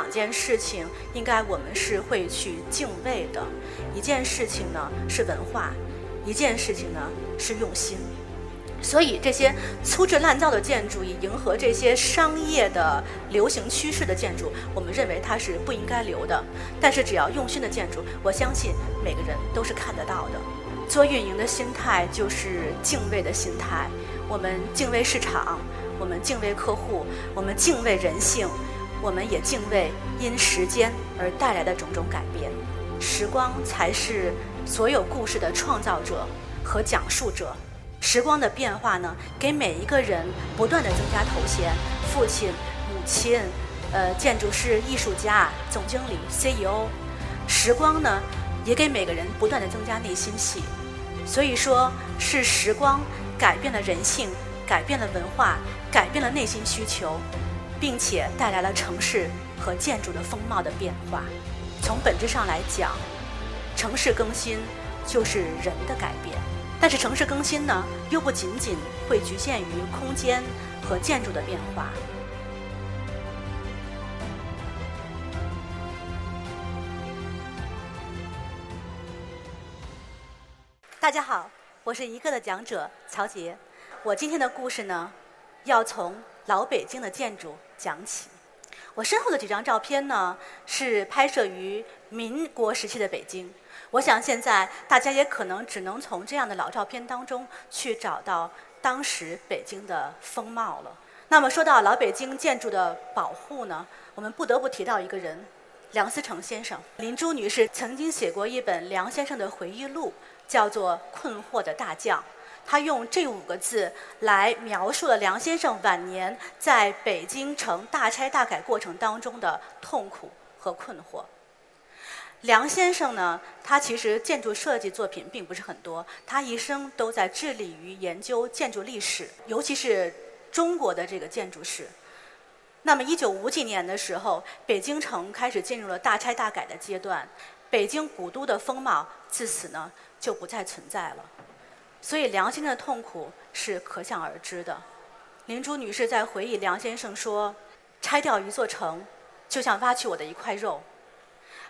两件事情，应该我们是会去敬畏的。一件事情呢是文化，一件事情呢是用心。所以这些粗制滥造的建筑，以迎合这些商业的流行趋势的建筑，我们认为它是不应该留的。但是只要用心的建筑，我相信每个人都是看得到的。做运营的心态就是敬畏的心态，我们敬畏市场，我们敬畏客户，我们敬畏人性，我们也敬畏因时间而带来的种种改变。时光才是所有故事的创造者和讲述者。时光的变化呢，给每一个人不断的增加头衔，父亲、母亲，呃，建筑师、艺术家、总经理、CEO。时光呢，也给每个人不断的增加内心戏。所以说，是时光改变了人性，改变了文化，改变了内心需求，并且带来了城市和建筑的风貌的变化。从本质上来讲，城市更新就是人的改变。但是城市更新呢，又不仅仅会局限于空间和建筑的变化。大家好，我是一个的讲者曹杰。我今天的故事呢，要从老北京的建筑讲起。我身后的几张照片呢，是拍摄于民国时期的北京。我想现在大家也可能只能从这样的老照片当中去找到当时北京的风貌了。那么说到老北京建筑的保护呢，我们不得不提到一个人，梁思成先生。林珠女士曾经写过一本梁先生的回忆录，叫做《困惑的大将》。他用这五个字来描述了梁先生晚年在北京城大拆大改过程当中的痛苦和困惑。梁先生呢，他其实建筑设计作品并不是很多，他一生都在致力于研究建筑历史，尤其是中国的这个建筑史。那么，一九五几年的时候，北京城开始进入了大拆大改的阶段，北京古都的风貌自此呢就不再存在了。所以，梁先生的痛苦是可想而知的。林珠女士在回忆梁先生说：“拆掉一座城，就像挖去我的一块肉。”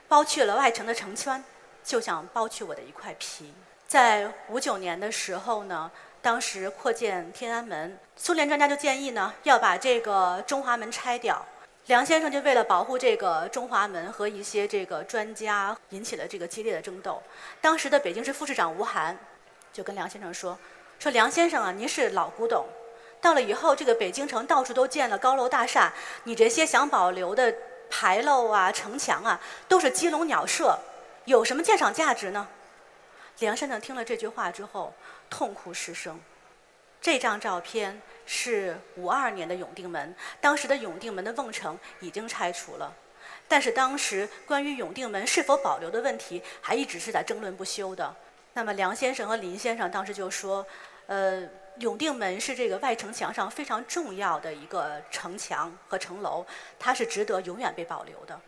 剥去了外城的城圈，就像剥去我的一块皮。在五九年的时候呢，当时扩建天安门，苏联专家就建议呢要把这个中华门拆掉。梁先生就为了保护这个中华门和一些这个专家引起了这个激烈的争斗。当时的北京市副市长吴晗就跟梁先生说：“说梁先生啊，您是老古董，到了以后这个北京城到处都建了高楼大厦，你这些想保留的。”牌楼啊，城墙啊，都是鸡笼鸟舍，有什么鉴赏价值呢？梁先生听了这句话之后，痛哭失声。这张照片是五二年的永定门，当时的永定门的瓮城已经拆除了，但是当时关于永定门是否保留的问题，还一直是在争论不休的。那么梁先生和林先生当时就说，呃。永定门是这个外城墙上非常重要的一个城墙和城楼，它是值得永远被保留的。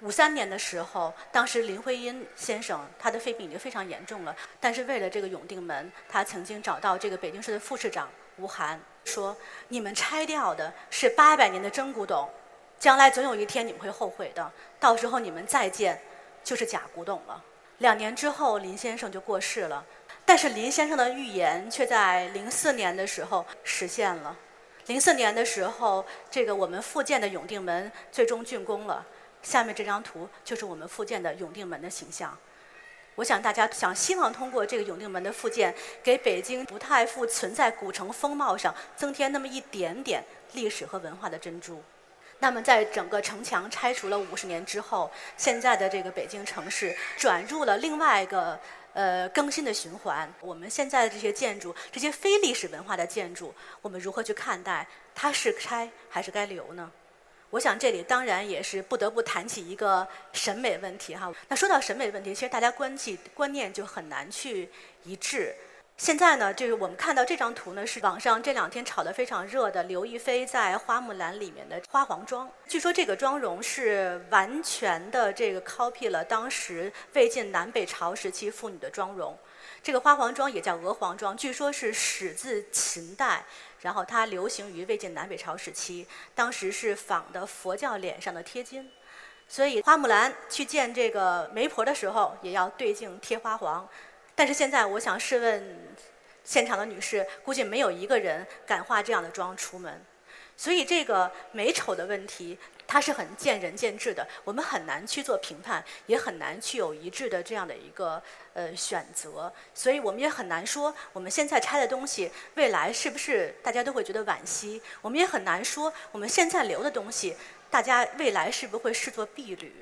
五三年的时候，当时林徽因先生他的肺病已经非常严重了，但是为了这个永定门，他曾经找到这个北京市的副市长吴晗，说：“你们拆掉的是八百年的真古董，将来总有一天你们会后悔的，到时候你们再建就是假古董了。”两年之后，林先生就过世了。但是林先生的预言却在零四年的时候实现了。零四年的时候，这个我们复建的永定门最终竣工了。下面这张图就是我们复建的永定门的形象。我想大家想希望通过这个永定门的复建，给北京不太复存在古城风貌上增添那么一点点历史和文化的珍珠。那么，在整个城墙拆除了五十年之后，现在的这个北京城市转入了另外一个。呃，更新的循环。我们现在的这些建筑，这些非历史文化的建筑，我们如何去看待？它是拆还是该留呢？我想这里当然也是不得不谈起一个审美问题哈。那说到审美问题，其实大家关系观念就很难去一致。现在呢，就是我们看到这张图呢，是网上这两天炒得非常热的刘亦菲在《花木兰》里面的花黄妆。据说这个妆容是完全的这个 copy 了当时魏晋南北朝时期妇女的妆容。这个花黄妆也叫鹅黄妆，据说是始自秦代，然后它流行于魏晋南北朝时期，当时是仿的佛教脸上的贴金。所以花木兰去见这个媒婆的时候，也要对镜贴花黄。但是现在，我想试问现场的女士，估计没有一个人敢化这样的妆出门。所以这个美丑的问题。它是很见仁见智的，我们很难去做评判，也很难去有一致的这样的一个呃选择，所以我们也很难说我们现在拆的东西，未来是不是大家都会觉得惋惜？我们也很难说我们现在留的东西，大家未来是不是会视作婢女？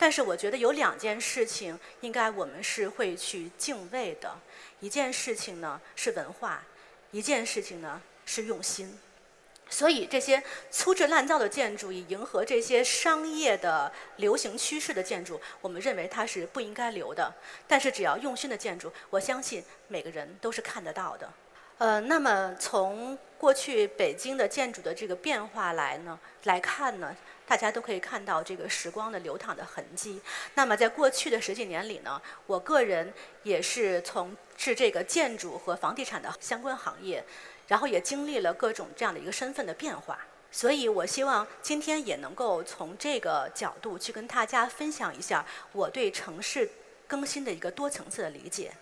但是我觉得有两件事情，应该我们是会去敬畏的，一件事情呢是文化，一件事情呢是用心。所以这些粗制滥造的建筑，以迎合这些商业的流行趋势的建筑，我们认为它是不应该留的。但是只要用心的建筑，我相信每个人都是看得到的。呃，那么从过去北京的建筑的这个变化来呢来看呢，大家都可以看到这个时光的流淌的痕迹。那么在过去的十几年里呢，我个人也是从事这个建筑和房地产的相关行业。然后也经历了各种这样的一个身份的变化，所以我希望今天也能够从这个角度去跟大家分享一下我对城市更新的一个多层次的理解。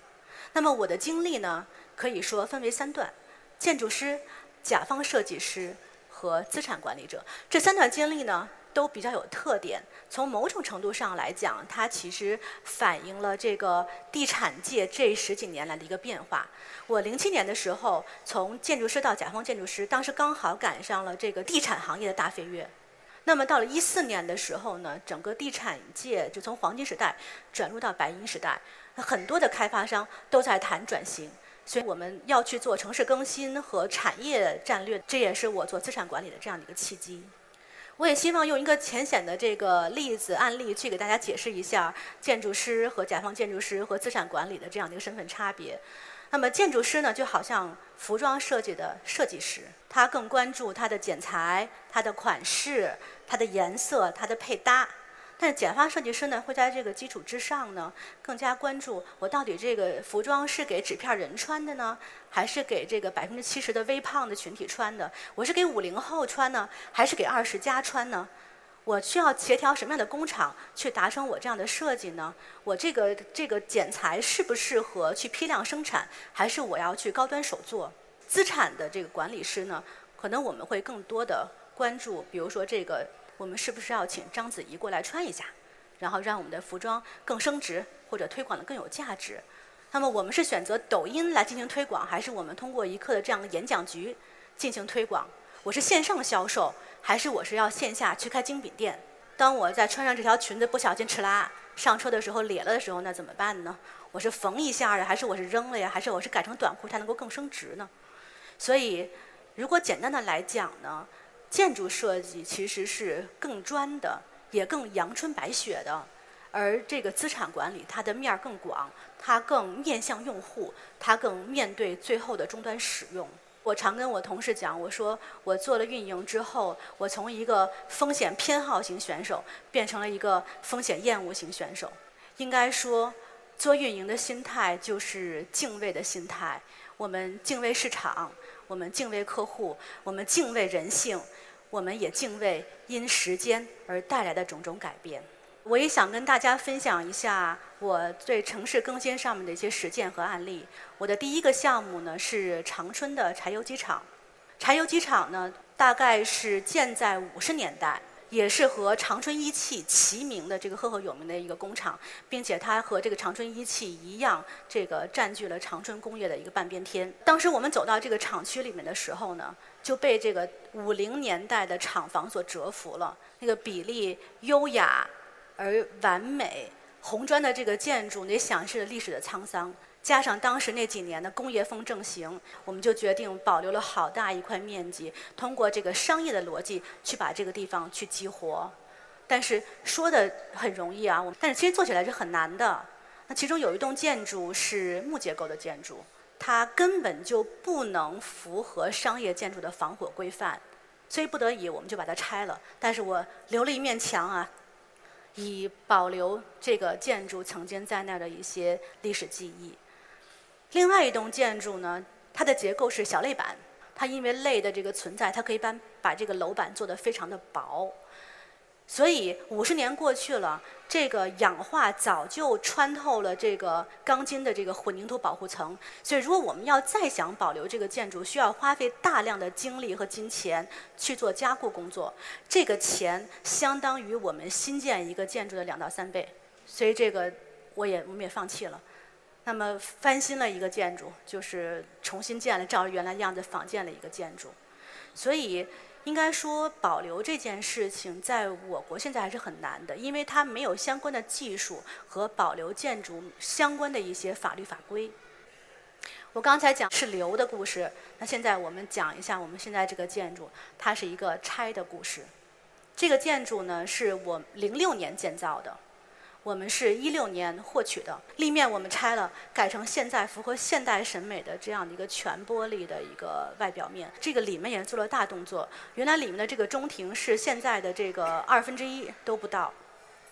那么我的经历呢，可以说分为三段：建筑师、甲方设计师和资产管理者。这三段经历呢。都比较有特点。从某种程度上来讲，它其实反映了这个地产界这十几年来的一个变化。我零七年的时候从建筑师到甲方建筑师，当时刚好赶上了这个地产行业的大飞跃。那么到了一四年的时候呢，整个地产界就从黄金时代转入到白银时代，很多的开发商都在谈转型，所以我们要去做城市更新和产业战略，这也是我做资产管理的这样的一个契机。我也希望用一个浅显的这个例子案例去给大家解释一下建筑师和甲方建筑师和资产管理的这样的一个身份差别。那么建筑师呢，就好像服装设计的设计师，他更关注它的剪裁、它的款式、它的颜色、它的配搭。但是甲方设计师呢，会在这个基础之上呢，更加关注我到底这个服装是给纸片人穿的呢，还是给这个百分之七十的微胖的群体穿的？我是给五零后穿呢，还是给二十加穿呢？我需要协调什么样的工厂去达成我这样的设计呢？我这个这个剪裁适不适合去批量生产，还是我要去高端手做？资产的这个管理师呢，可能我们会更多的关注，比如说这个。我们是不是要请章子怡过来穿一下，然后让我们的服装更升值或者推广的更有价值？那么我们是选择抖音来进行推广，还是我们通过一刻的这样的演讲局进行推广？我是线上销售，还是我是要线下去开精品店？当我在穿上这条裙子不小心哧啦上车的时候裂了的时候，那怎么办呢？我是缝一下呀，还是我是扔了呀，还是我是改成短裤才能够更升值呢？所以，如果简单的来讲呢？建筑设计其实是更专的，也更阳春白雪的，而这个资产管理它的面儿更广，它更面向用户，它更面对最后的终端使用。我常跟我同事讲，我说我做了运营之后，我从一个风险偏好型选手变成了一个风险厌恶型选手。应该说，做运营的心态就是敬畏的心态，我们敬畏市场。我们敬畏客户，我们敬畏人性，我们也敬畏因时间而带来的种种改变。我也想跟大家分享一下我对城市更新上面的一些实践和案例。我的第一个项目呢是长春的柴油机厂。柴油机厂呢大概是建在五十年代。也是和长春一汽齐名的这个赫赫有名的一个工厂，并且它和这个长春一汽一样，这个占据了长春工业的一个半边天。当时我们走到这个厂区里面的时候呢，就被这个五零年代的厂房所折服了。那个比例优雅而完美，红砖的这个建筑，也显示了历史的沧桑。加上当时那几年的工业风正行，我们就决定保留了好大一块面积，通过这个商业的逻辑去把这个地方去激活。但是说的很容易啊，但是其实做起来是很难的。那其中有一栋建筑是木结构的建筑，它根本就不能符合商业建筑的防火规范，所以不得已我们就把它拆了。但是我留了一面墙啊，以保留这个建筑曾经在那儿的一些历史记忆。另外一栋建筑呢，它的结构是小类板，它因为类的这个存在，它可以把把这个楼板做得非常的薄。所以五十年过去了，这个氧化早就穿透了这个钢筋的这个混凝土保护层。所以，如果我们要再想保留这个建筑，需要花费大量的精力和金钱去做加固工作。这个钱相当于我们新建一个建筑的两到三倍。所以，这个我也我们也放弃了。那么，翻新了一个建筑，就是重新建了，照着原来样子仿建了一个建筑。所以。应该说，保留这件事情在我国现在还是很难的，因为它没有相关的技术和保留建筑相关的一些法律法规。我刚才讲是留的故事，那现在我们讲一下我们现在这个建筑，它是一个拆的故事。这个建筑呢，是我零六年建造的。我们是一六年获取的立面，我们拆了，改成现在符合现代审美的这样的一个全玻璃的一个外表面。这个里面也做了大动作，原来里面的这个中庭是现在的这个二分之一都不到，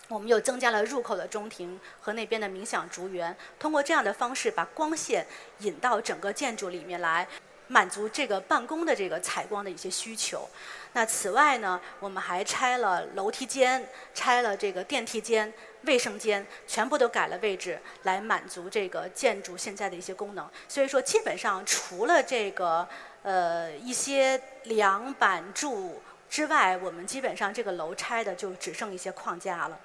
我们又增加了入口的中庭和那边的冥想竹园，通过这样的方式把光线引到整个建筑里面来。满足这个办公的这个采光的一些需求。那此外呢，我们还拆了楼梯间，拆了这个电梯间、卫生间，全部都改了位置，来满足这个建筑现在的一些功能。所以说，基本上除了这个呃一些梁板柱之外，我们基本上这个楼拆的就只剩一些框架了。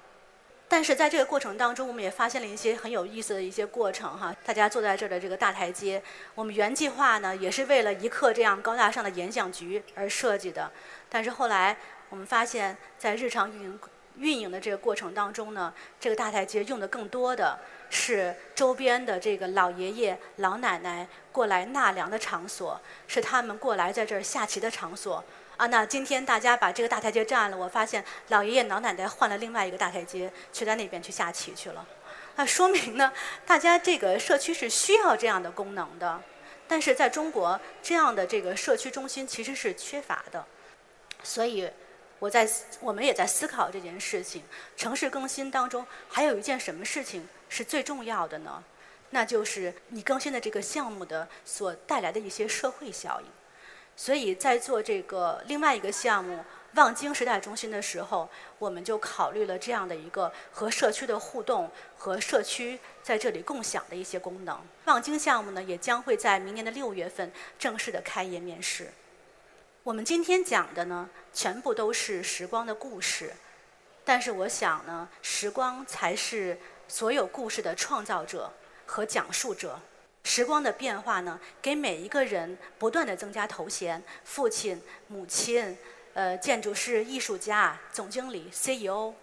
但是在这个过程当中，我们也发现了一些很有意思的一些过程哈。大家坐在这儿的这个大台阶，我们原计划呢也是为了一刻这样高大上的演讲局而设计的。但是后来我们发现，在日常运营运营的这个过程当中呢，这个大台阶用的更多的是周边的这个老爷爷老奶奶过来纳凉的场所，是他们过来在这儿下棋的场所。啊，那今天大家把这个大台阶占了，我发现老爷爷老奶奶换了另外一个大台阶，去在那边去下棋去了。那说明呢，大家这个社区是需要这样的功能的，但是在中国这样的这个社区中心其实是缺乏的。所以我在我们也在思考这件事情。城市更新当中还有一件什么事情是最重要的呢？那就是你更新的这个项目的所带来的一些社会效应。所以在做这个另外一个项目“望京时代中心”的时候，我们就考虑了这样的一个和社区的互动和社区在这里共享的一些功能。望京项目呢，也将会在明年的六月份正式的开业面试。我们今天讲的呢，全部都是时光的故事，但是我想呢，时光才是所有故事的创造者和讲述者。时光的变化呢，给每一个人不断的增加头衔，父亲、母亲，呃，建筑师、艺术家、总经理、CEO。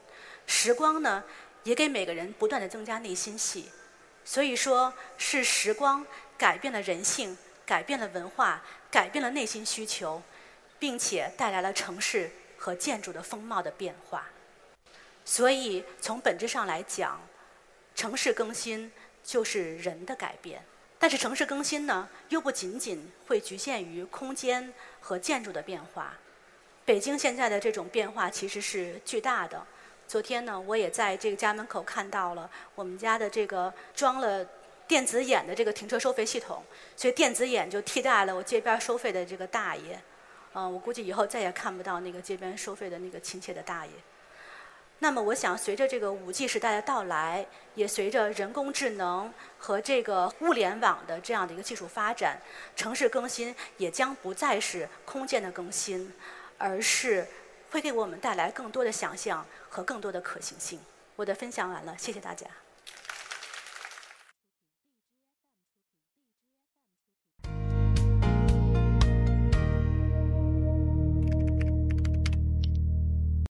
时光呢，也给每个人不断的增加内心戏。所以说，是时光改变了人性，改变了文化，改变了内心需求，并且带来了城市和建筑的风貌的变化。所以，从本质上来讲，城市更新就是人的改变。但是城市更新呢，又不仅仅会局限于空间和建筑的变化。北京现在的这种变化其实是巨大的。昨天呢，我也在这个家门口看到了我们家的这个装了电子眼的这个停车收费系统，所以电子眼就替代了我街边收费的这个大爷。嗯，我估计以后再也看不到那个街边收费的那个亲切的大爷。那么，我想随着这个五 G 时代的到来，也随着人工智能和这个物联网的这样的一个技术发展，城市更新也将不再是空间的更新，而是会给我们带来更多的想象和更多的可行性。我的分享完了，谢谢大家。